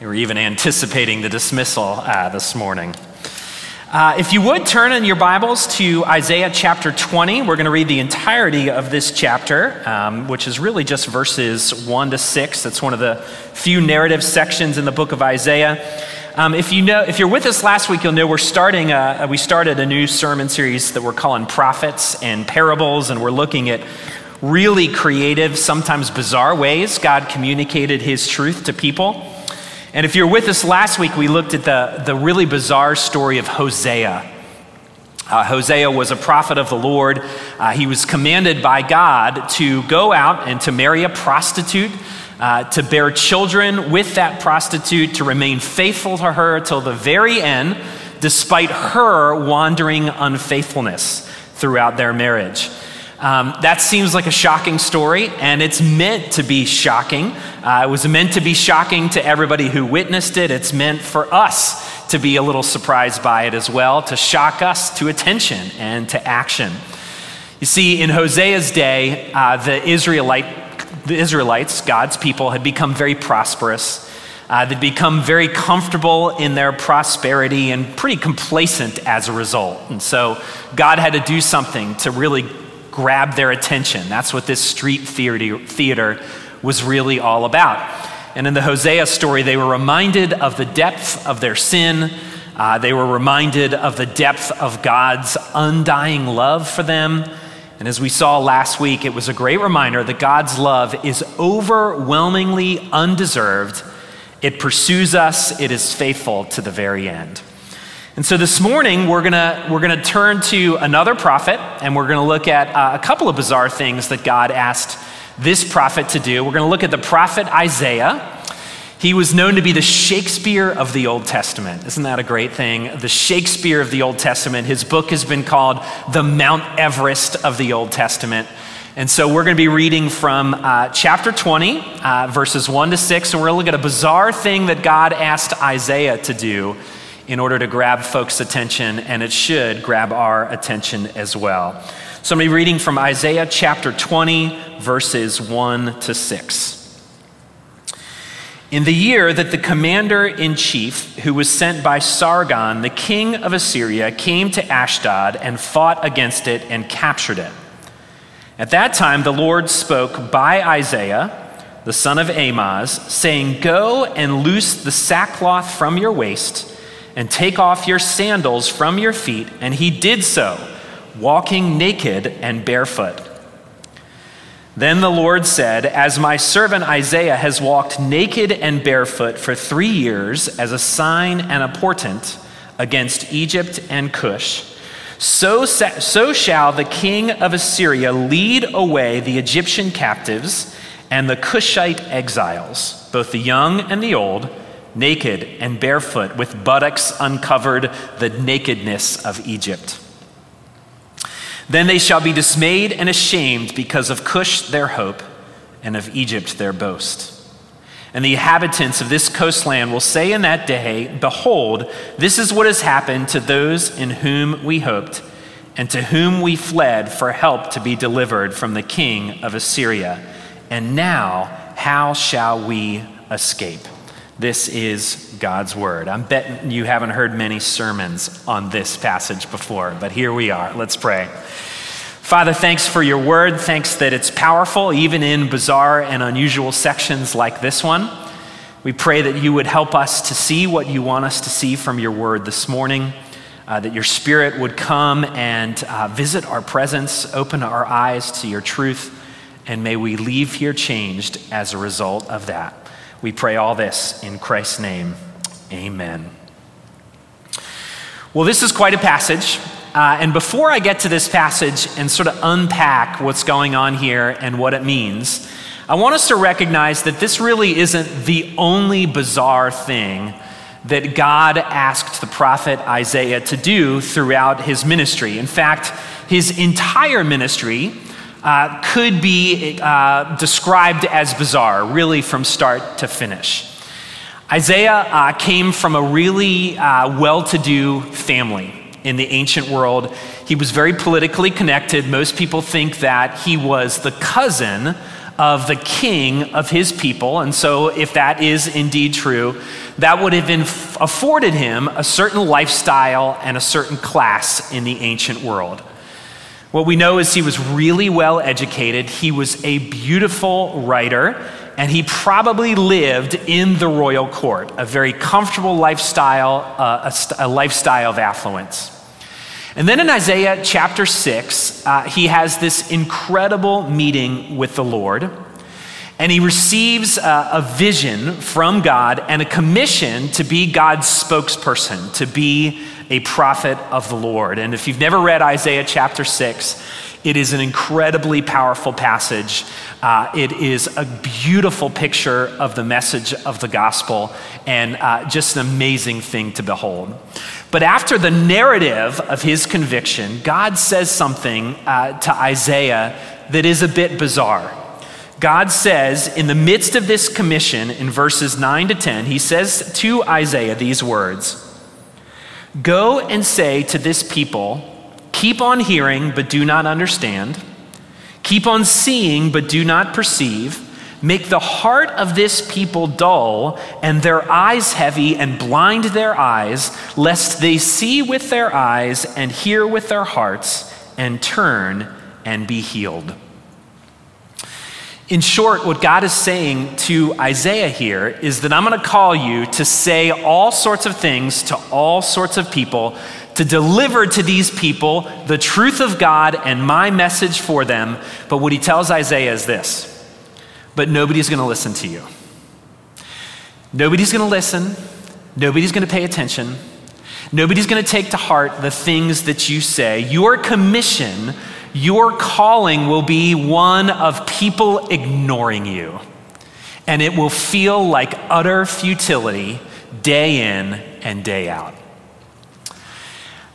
We were even anticipating the dismissal uh, this morning. Uh, if you would turn in your Bibles to Isaiah chapter 20, we're going to read the entirety of this chapter, um, which is really just verses 1 to 6. That's one of the few narrative sections in the book of Isaiah. Um, if you know, if you're with us last week, you'll know we're starting. A, we started a new sermon series that we're calling Prophets and Parables, and we're looking at really creative, sometimes bizarre ways God communicated His truth to people. And if you're with us last week, we looked at the, the really bizarre story of Hosea. Uh, Hosea was a prophet of the Lord. Uh, he was commanded by God to go out and to marry a prostitute, uh, to bear children with that prostitute, to remain faithful to her till the very end, despite her wandering unfaithfulness throughout their marriage. Um, that seems like a shocking story, and it's meant to be shocking. Uh, it was meant to be shocking to everybody who witnessed it. It's meant for us to be a little surprised by it as well, to shock us to attention and to action. You see, in Hosea's day, uh, the, Israelite, the Israelites, God's people, had become very prosperous. Uh, they'd become very comfortable in their prosperity and pretty complacent as a result. And so God had to do something to really grab their attention. That's what this street theater was really all about. And in the Hosea story, they were reminded of the depth of their sin. Uh, they were reminded of the depth of God's undying love for them. And as we saw last week, it was a great reminder that God's love is overwhelmingly undeserved. It pursues us, it is faithful to the very end. And so this morning, we're going we're gonna turn to another prophet, and we're going to look at uh, a couple of bizarre things that God asked this prophet to do. We're going to look at the prophet Isaiah. He was known to be the Shakespeare of the Old Testament. Isn't that a great thing? The Shakespeare of the Old Testament. His book has been called the Mount Everest of the Old Testament. And so we're going to be reading from uh, chapter 20, uh, verses 1 to 6, and we're going to look at a bizarre thing that God asked Isaiah to do in order to grab folks' attention, and it should grab our attention as well. So I'm reading from Isaiah chapter 20, verses 1 to 6. In the year that the commander in chief, who was sent by Sargon, the king of Assyria, came to Ashdod and fought against it and captured it. At that time, the Lord spoke by Isaiah, the son of Amoz, saying, Go and loose the sackcloth from your waist and take off your sandals from your feet. And he did so, walking naked and barefoot. Then the Lord said, As my servant Isaiah has walked naked and barefoot for three years as a sign and a portent against Egypt and Cush, so, so shall the king of Assyria lead away the Egyptian captives and the Cushite exiles, both the young and the old naked and barefoot, with buttocks uncovered, the nakedness of Egypt. Then they shall be dismayed and ashamed because of Cush their hope and of Egypt their boast. And the inhabitants of this coastland will say in that day, Behold, this is what has happened to those in whom we hoped, and to whom we fled for help to be delivered from the king of Assyria. And now, how shall we escape? This is God's word. I'm betting you haven't heard many sermons on this passage before, but here we are. Let's pray. Father, thanks for your word. Thanks that it's powerful, even in bizarre and unusual sections like this one. We pray that you would help us to see what you want us to see from your word this morning, uh, that your spirit would come and uh, visit our presence, open our eyes to your truth, and may we leave here changed as a result of that. We pray all this in Christ's name. Amen. Well, this is quite a passage. Uh, and before I get to this passage and sort of unpack what's going on here and what it means, I want us to recognize that this really isn't the only bizarre thing that God asked the prophet Isaiah to do throughout his ministry. In fact, his entire ministry uh, could be uh, described as bizarre, really from start to finish. Isaiah uh, came from a really uh, well to do family in the ancient world. He was very politically connected. Most people think that he was the cousin of the king of his people. And so, if that is indeed true, that would have afforded him a certain lifestyle and a certain class in the ancient world. What we know is he was really well educated, he was a beautiful writer, and he probably lived in the royal court, a very comfortable lifestyle, uh, a, a, lifestyle of affluence. And then in Isaiah chapter 6, uh, he has this incredible meeting with the Lord. And he receives a, a vision from God and a commission to be God's spokesperson, to be a prophet of the Lord. And if you've never read Isaiah chapter 6, it is an incredibly powerful passage. Uh, it is a beautiful picture of the message of the gospel and uh, just an amazing thing to behold. But after the narrative of his conviction, God says something uh, to Isaiah that is a bit bizarre. God says, in the midst of this commission, in verses 9 to 10, he says to Isaiah these words Go and say to this people, keep on hearing, but do not understand. Keep on seeing, but do not perceive. Make the heart of this people dull, and their eyes heavy, and blind their eyes, lest they see with their eyes, and hear with their hearts, and turn and be healed. In short, what God is saying to Isaiah here is that I'm going to call you to say all sorts of things to all sorts of people, to deliver to these people the truth of God and my message for them. But what he tells Isaiah is this but nobody's going to listen to you. Nobody's going to listen. Nobody's going to pay attention. Nobody's going to take to heart the things that you say. Your commission your calling will be one of people ignoring you. And it will feel like utter futility day in and day out.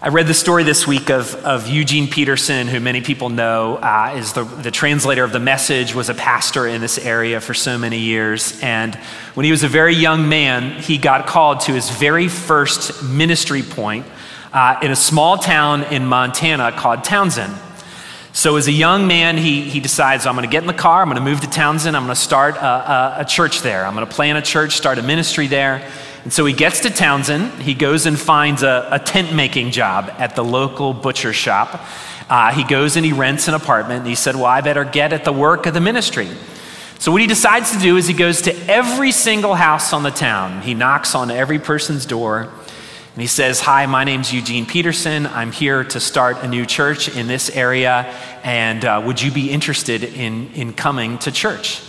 I read the story this week of, of Eugene Peterson, who many people know uh, is the, the translator of the message, was a pastor in this area for so many years. And when he was a very young man, he got called to his very first ministry point uh, in a small town in Montana called Townsend. So, as a young man, he, he decides, I'm going to get in the car, I'm going to move to Townsend, I'm going to start a, a, a church there. I'm going to plan a church, start a ministry there. And so he gets to Townsend, he goes and finds a, a tent making job at the local butcher shop. Uh, he goes and he rents an apartment, and he said, Well, I better get at the work of the ministry. So, what he decides to do is he goes to every single house on the town. He knocks on every person's door. And he says, Hi, my name's Eugene Peterson. I'm here to start a new church in this area. And uh, would you be interested in, in coming to church?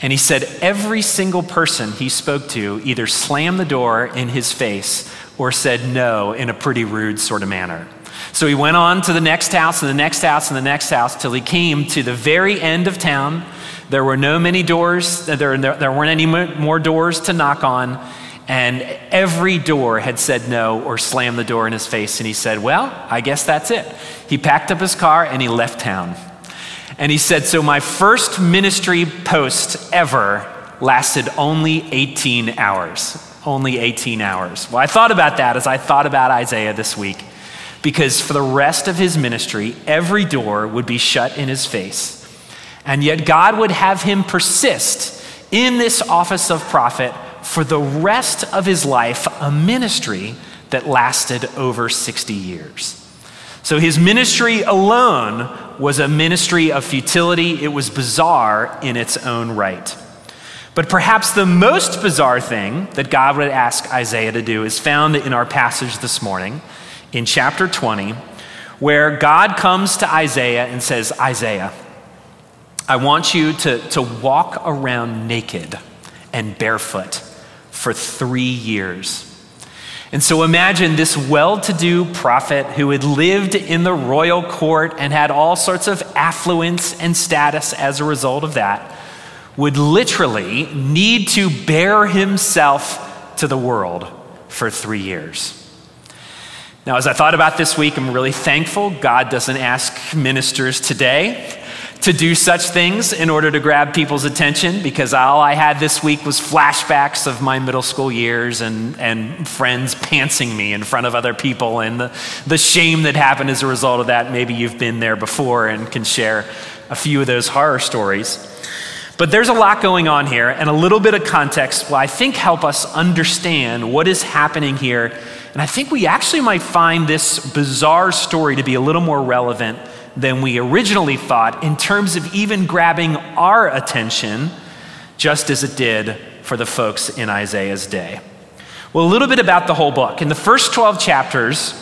And he said, Every single person he spoke to either slammed the door in his face or said no in a pretty rude sort of manner. So he went on to the next house and the next house and the next house till he came to the very end of town. There were no many doors, there, there weren't any more doors to knock on. And every door had said no or slammed the door in his face. And he said, Well, I guess that's it. He packed up his car and he left town. And he said, So my first ministry post ever lasted only 18 hours. Only 18 hours. Well, I thought about that as I thought about Isaiah this week, because for the rest of his ministry, every door would be shut in his face. And yet God would have him persist in this office of prophet for the rest of his life a ministry that lasted over 60 years. So his ministry alone was a ministry of futility. It was bizarre in its own right. But perhaps the most bizarre thing that God would ask Isaiah to do is found in our passage this morning in chapter 20, where God comes to Isaiah and says, Isaiah, I want you to, to walk around naked and barefoot for three years. And so imagine this well to do prophet who had lived in the royal court and had all sorts of affluence and status as a result of that, would literally need to bare himself to the world for three years. Now, as I thought about this week, I'm really thankful God doesn't ask ministers today to do such things in order to grab people's attention because all I had this week was flashbacks of my middle school years and, and friends pantsing me in front of other people and the, the shame that happened as a result of that. Maybe you've been there before and can share a few of those horror stories. But there's a lot going on here, and a little bit of context will, I think, help us understand what is happening here. And I think we actually might find this bizarre story to be a little more relevant than we originally thought in terms of even grabbing our attention, just as it did for the folks in Isaiah's day. Well, a little bit about the whole book. In the first 12 chapters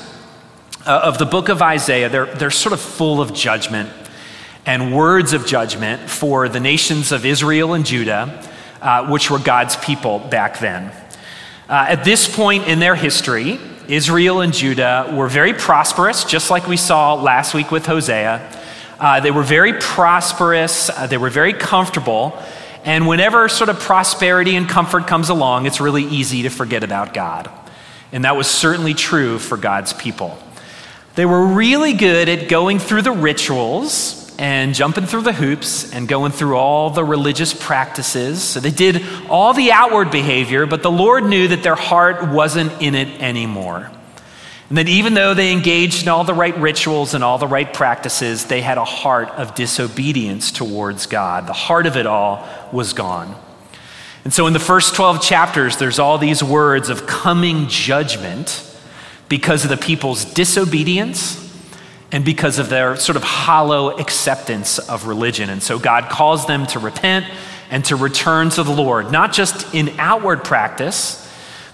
uh, of the book of Isaiah, they're, they're sort of full of judgment and words of judgment for the nations of Israel and Judah, uh, which were God's people back then. Uh, at this point in their history, Israel and Judah were very prosperous, just like we saw last week with Hosea. Uh, they were very prosperous, uh, they were very comfortable, and whenever sort of prosperity and comfort comes along, it's really easy to forget about God. And that was certainly true for God's people. They were really good at going through the rituals and jumping through the hoops and going through all the religious practices. So they did all the outward behavior, but the Lord knew that their heart wasn't in it anymore. And that even though they engaged in all the right rituals and all the right practices, they had a heart of disobedience towards God. The heart of it all was gone. And so in the first 12 chapters, there's all these words of coming judgment because of the people's disobedience and because of their sort of hollow acceptance of religion. And so God calls them to repent and to return to the Lord, not just in outward practice,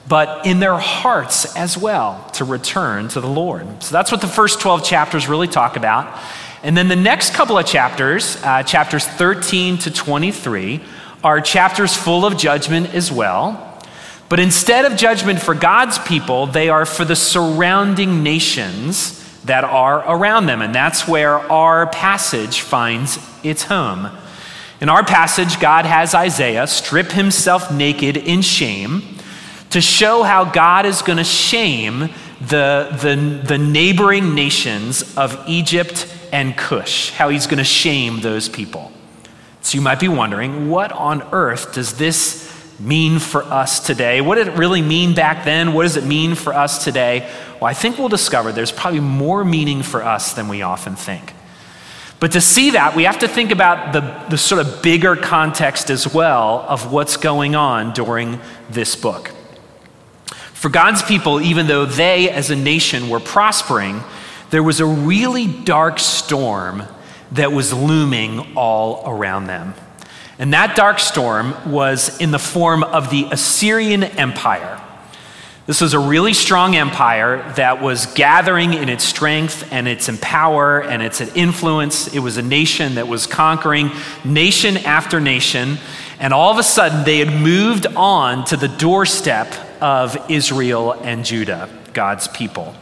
but in their hearts as well, to return to the Lord. So that's what the first 12 chapters really talk about. And then the next couple of chapters, uh, chapters 13 to 23, are chapters full of judgment as well. But instead of judgment for God's people, they are for the surrounding nations that are around them. And that's where our passage finds its home. In our passage, God has Isaiah strip himself naked in shame to show how God is going to shame the, the, the neighboring nations of Egypt and Cush, how he's going to shame those people. So you might be wondering, what on earth does this mean for us today? What did it really mean back then? What does it mean for us today? Well, I think we'll discover there's probably more meaning for us than we often think. But to see that, we have to think about the, the sort of bigger context as well of what's going on during this book. For God's people, even though they as a nation were prospering, there was a really dark storm that was looming all around them. And that dark storm was in the form of the Assyrian Empire. This was a really strong empire that was gathering in its strength and its power and its influence. It was a nation that was conquering nation after nation. And all of a sudden, they had moved on to the doorstep of Israel and Judah, God's people.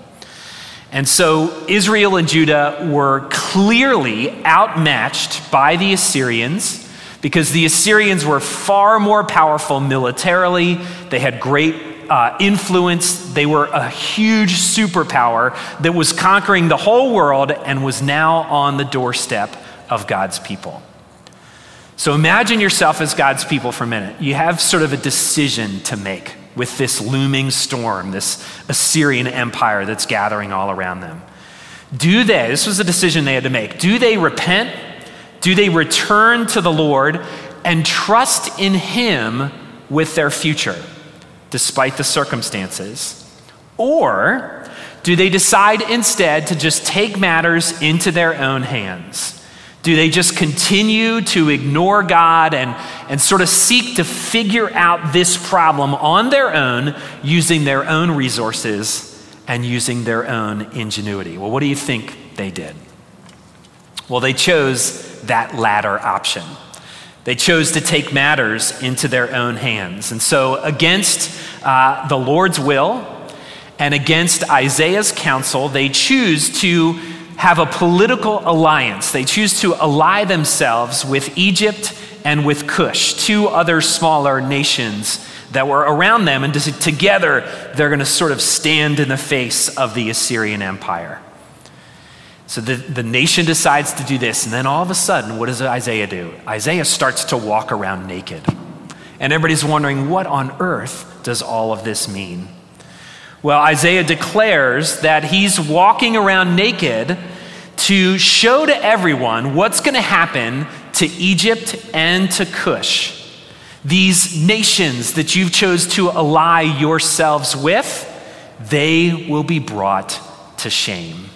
And so Israel and Judah were clearly outmatched by the Assyrians because the Assyrians were far more powerful militarily. They had great uh, influence. They were a huge superpower that was conquering the whole world and was now on the doorstep of God's people. So imagine yourself as God's people for a minute. You have sort of a decision to make with this looming storm, this Assyrian empire that's gathering all around them. Do they, this was a decision they had to make, do they repent do they return to the Lord and trust in Him with their future, despite the circumstances? Or do they decide instead to just take matters into their own hands? Do they just continue to ignore God and, and sort of seek to figure out this problem on their own using their own resources and using their own ingenuity? Well, what do you think they did? Well, they chose that latter option. They chose to take matters into their own hands. And so, against uh, the Lord's will and against Isaiah's counsel, they choose to have a political alliance. They choose to ally themselves with Egypt and with Cush, two other smaller nations that were around them. And together, they're going to sort of stand in the face of the Assyrian Empire. So the, the nation decides to do this, and then all of a sudden, what does Isaiah do? Isaiah starts to walk around naked. And everybody's wondering, what on earth does all of this mean? Well, Isaiah declares that he's walking around naked to show to everyone what's going to happen to Egypt and to Cush, these nations that you've chose to ally yourselves with, they will be brought to shame.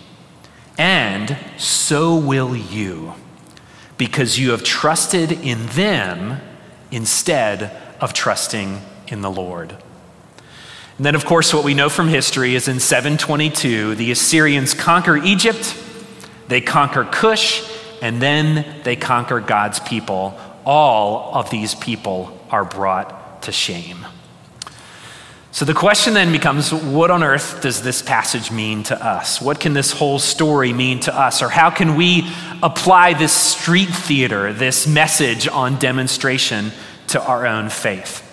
And so will you, because you have trusted in them instead of trusting in the Lord. And then, of course, what we know from history is in 722, the Assyrians conquer Egypt, they conquer Cush, and then they conquer God's people. All of these people are brought to shame. So the question then becomes what on earth does this passage mean to us? What can this whole story mean to us? Or how can we apply this street theater, this message on demonstration to our own faith?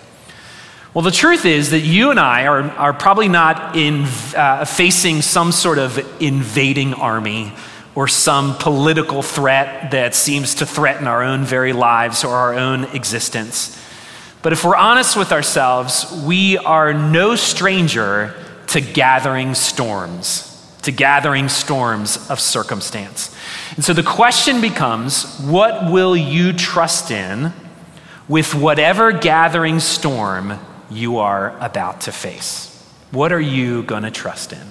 Well, the truth is that you and I are, are probably not in, uh, facing some sort of invading army or some political threat that seems to threaten our own very lives or our own existence. But if we're honest with ourselves, we are no stranger to gathering storms, to gathering storms of circumstance. And so the question becomes what will you trust in with whatever gathering storm you are about to face? What are you going to trust in?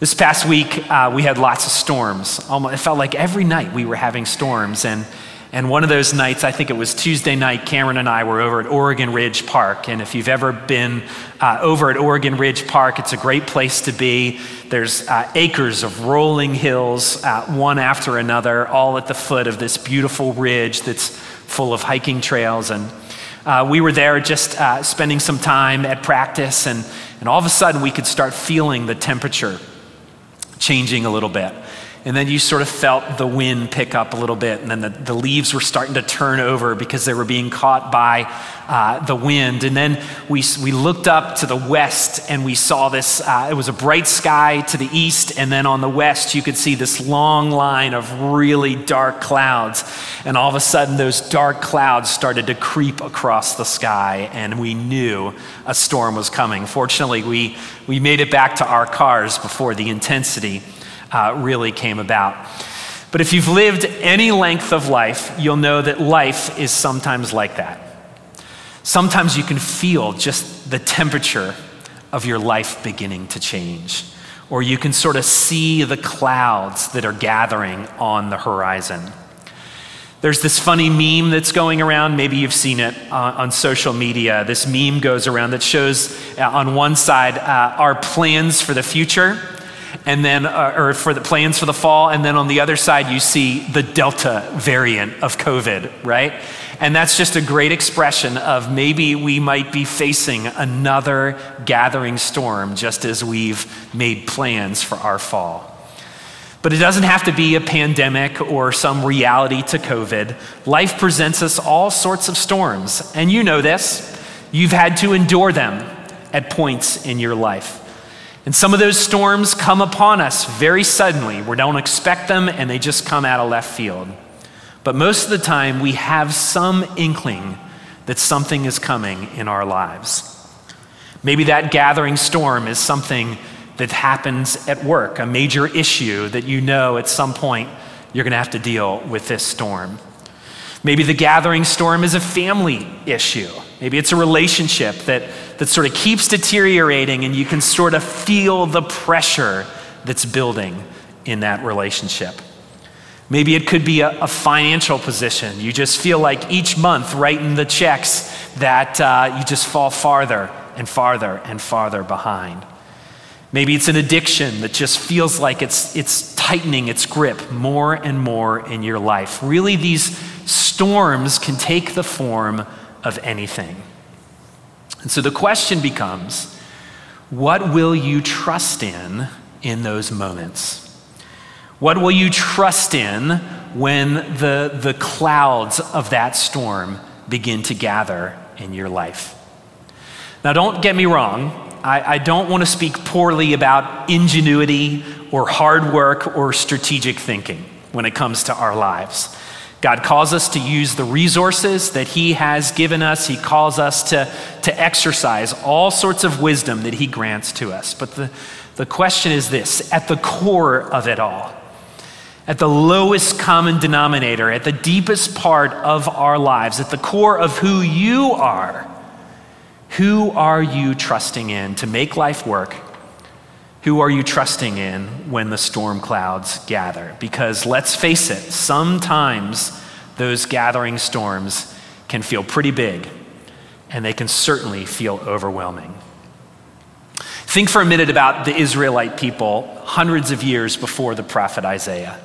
This past week, uh, we had lots of storms. Almost, it felt like every night we were having storms. And and one of those nights, I think it was Tuesday night, Cameron and I were over at Oregon Ridge Park. And if you've ever been uh, over at Oregon Ridge Park, it's a great place to be. There's uh, acres of rolling hills, uh, one after another, all at the foot of this beautiful ridge that's full of hiking trails. And uh, we were there just uh, spending some time at practice, and, and all of a sudden we could start feeling the temperature changing a little bit. And then you sort of felt the wind pick up a little bit, and then the, the leaves were starting to turn over because they were being caught by uh, the wind. And then we, we looked up to the west and we saw this. Uh, it was a bright sky to the east, and then on the west, you could see this long line of really dark clouds. And all of a sudden, those dark clouds started to creep across the sky, and we knew a storm was coming. Fortunately, we, we made it back to our cars before the intensity uh, really came about. But if you've lived any length of life, you'll know that life is sometimes like that. Sometimes you can feel just the temperature of your life beginning to change, or you can sort of see the clouds that are gathering on the horizon. There's this funny meme that's going around. Maybe you've seen it uh, on social media. This meme goes around that shows uh, on one side uh, our plans for the future, and then, uh, or for the plans for the fall, and then on the other side, you see the Delta variant of COVID, right? And that's just a great expression of maybe we might be facing another gathering storm just as we've made plans for our fall. But it doesn't have to be a pandemic or some reality to COVID. Life presents us all sorts of storms, and you know this. You've had to endure them at points in your life. And some of those storms come upon us very suddenly. We don't expect them and they just come out of left field. But most of the time, we have some inkling that something is coming in our lives. Maybe that gathering storm is something that happens at work, a major issue that you know at some point you're going to have to deal with this storm. Maybe the gathering storm is a family issue. Maybe it's a relationship that, that sort of keeps deteriorating and you can sort of feel the pressure that's building in that relationship. Maybe it could be a, a financial position. You just feel like each month writing the checks that uh, you just fall farther and farther and farther behind. Maybe it's an addiction that just feels like it's, it's tightening its grip more and more in your life. Really, these storms can take the form of anything. And so the question becomes what will you trust in in those moments? What will you trust in when the, the clouds of that storm begin to gather in your life? Now, don't get me wrong. I, I don't want to speak poorly about ingenuity or hard work or strategic thinking when it comes to our lives. God calls us to use the resources that He has given us. He calls us to, to exercise all sorts of wisdom that He grants to us. But the, the question is this at the core of it all, at the lowest common denominator, at the deepest part of our lives, at the core of who you are, who are you trusting in to make life work? Who are you trusting in when the storm clouds gather? Because let's face it, sometimes those gathering storms can feel pretty big, and they can certainly feel overwhelming. Think for a minute about the Israelite people hundreds of years before the prophet Isaiah.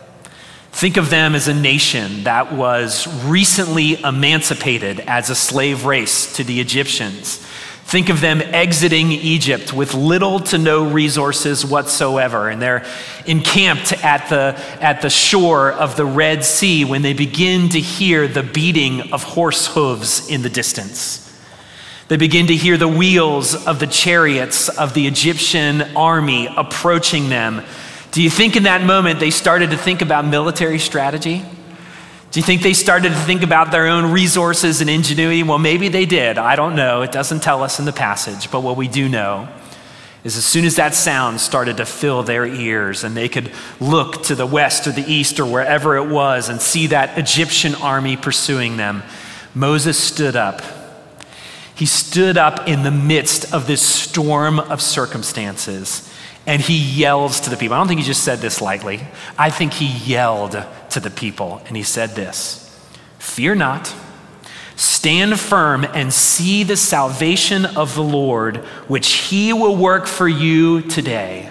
Think of them as a nation that was recently emancipated as a slave race to the Egyptians. Think of them exiting Egypt with little to no resources whatsoever, and they're encamped at the, at the shore of the Red Sea when they begin to hear the beating of horse hooves in the distance. They begin to hear the wheels of the chariots of the Egyptian army approaching them. Do you think in that moment they started to think about military strategy? Do you think they started to think about their own resources and ingenuity? Well, maybe they did. I don't know. It doesn't tell us in the passage. But what we do know is as soon as that sound started to fill their ears and they could look to the west or the east or wherever it was and see that Egyptian army pursuing them, Moses stood up. He stood up in the midst of this storm of circumstances and he yells to the people. I don't think he just said this lightly. I think he yelled to the people and he said this Fear not, stand firm and see the salvation of the Lord, which he will work for you today.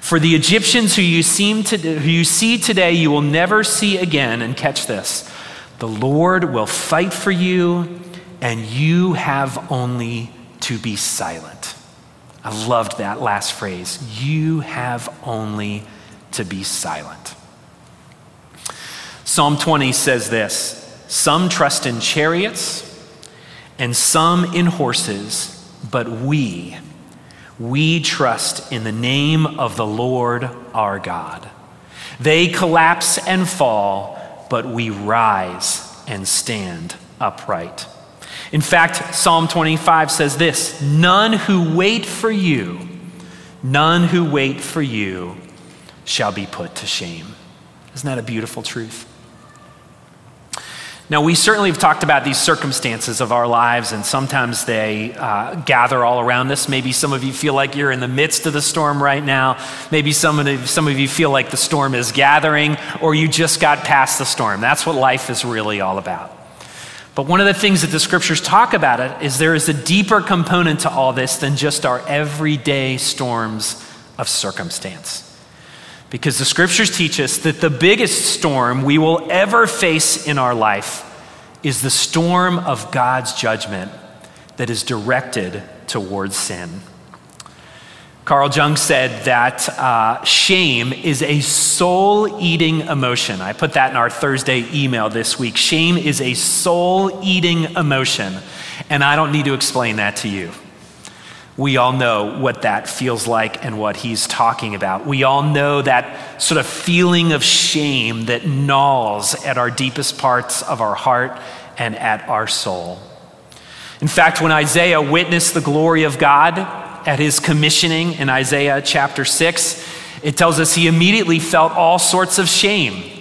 For the Egyptians who you, seem to, who you see today, you will never see again. And catch this the Lord will fight for you, and you have only to be silent. I loved that last phrase. You have only to be silent. Psalm 20 says this Some trust in chariots and some in horses, but we, we trust in the name of the Lord our God. They collapse and fall, but we rise and stand upright. In fact, Psalm 25 says this None who wait for you, none who wait for you shall be put to shame. Isn't that a beautiful truth? Now, we certainly have talked about these circumstances of our lives, and sometimes they uh, gather all around us. Maybe some of you feel like you're in the midst of the storm right now. Maybe some of, some of you feel like the storm is gathering, or you just got past the storm. That's what life is really all about. But one of the things that the scriptures talk about it is there is a deeper component to all this than just our everyday storms of circumstance. Because the scriptures teach us that the biggest storm we will ever face in our life is the storm of God's judgment that is directed towards sin. Carl Jung said that uh, shame is a soul eating emotion. I put that in our Thursday email this week. Shame is a soul eating emotion, and I don't need to explain that to you. We all know what that feels like and what he's talking about. We all know that sort of feeling of shame that gnaws at our deepest parts of our heart and at our soul. In fact, when Isaiah witnessed the glory of God, at his commissioning in Isaiah chapter 6, it tells us he immediately felt all sorts of shame.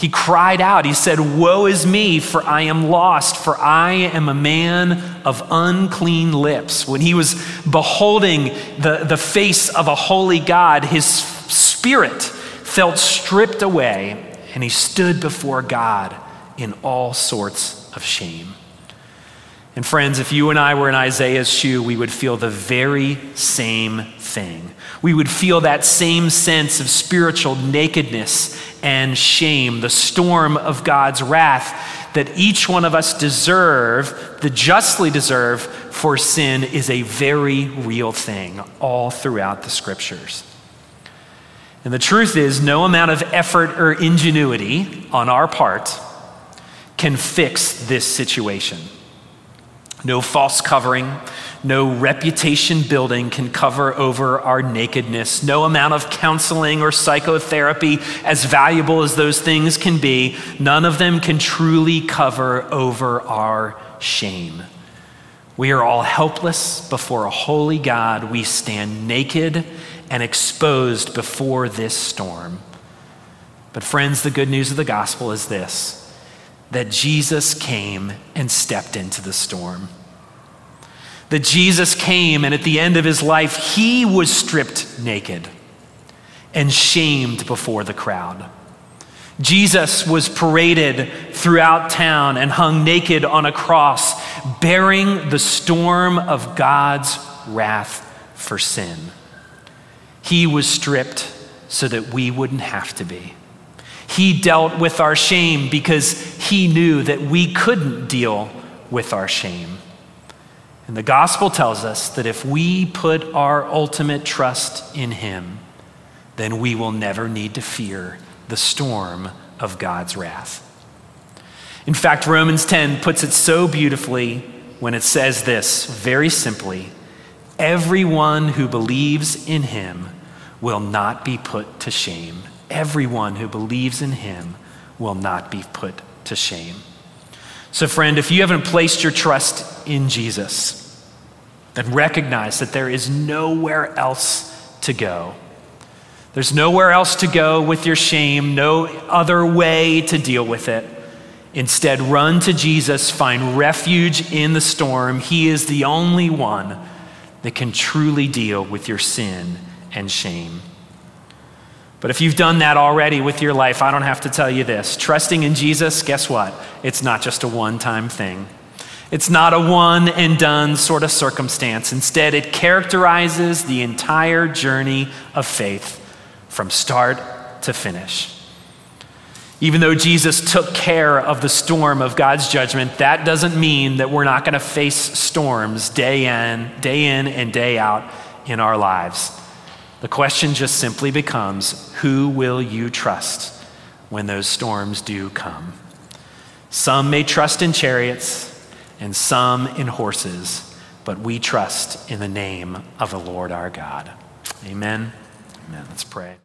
He cried out, he said, Woe is me, for I am lost, for I am a man of unclean lips. When he was beholding the, the face of a holy God, his spirit felt stripped away, and he stood before God in all sorts of shame. And friends, if you and I were in Isaiah's shoe, we would feel the very same thing. We would feel that same sense of spiritual nakedness and shame, the storm of God's wrath that each one of us deserve, the justly deserve for sin, is a very real thing all throughout the scriptures. And the truth is, no amount of effort or ingenuity on our part can fix this situation. No false covering, no reputation building can cover over our nakedness. No amount of counseling or psychotherapy, as valuable as those things can be, none of them can truly cover over our shame. We are all helpless before a holy God. We stand naked and exposed before this storm. But, friends, the good news of the gospel is this that Jesus came and stepped into the storm. That Jesus came, and at the end of his life, he was stripped naked and shamed before the crowd. Jesus was paraded throughout town and hung naked on a cross, bearing the storm of God's wrath for sin. He was stripped so that we wouldn't have to be. He dealt with our shame because he knew that we couldn't deal with our shame. And the gospel tells us that if we put our ultimate trust in him, then we will never need to fear the storm of God's wrath. In fact, Romans 10 puts it so beautifully when it says this very simply everyone who believes in him will not be put to shame. Everyone who believes in him will not be put to shame. So, friend, if you haven't placed your trust in Jesus, then recognize that there is nowhere else to go. There's nowhere else to go with your shame, no other way to deal with it. Instead, run to Jesus, find refuge in the storm. He is the only one that can truly deal with your sin and shame. But if you've done that already with your life, I don't have to tell you this. Trusting in Jesus, guess what? It's not just a one time thing. It's not a one and done sort of circumstance. Instead, it characterizes the entire journey of faith from start to finish. Even though Jesus took care of the storm of God's judgment, that doesn't mean that we're not going to face storms day in, day in and day out in our lives. The question just simply becomes who will you trust when those storms do come? Some may trust in chariots and some in horses, but we trust in the name of the Lord our God. Amen. Amen. Let's pray.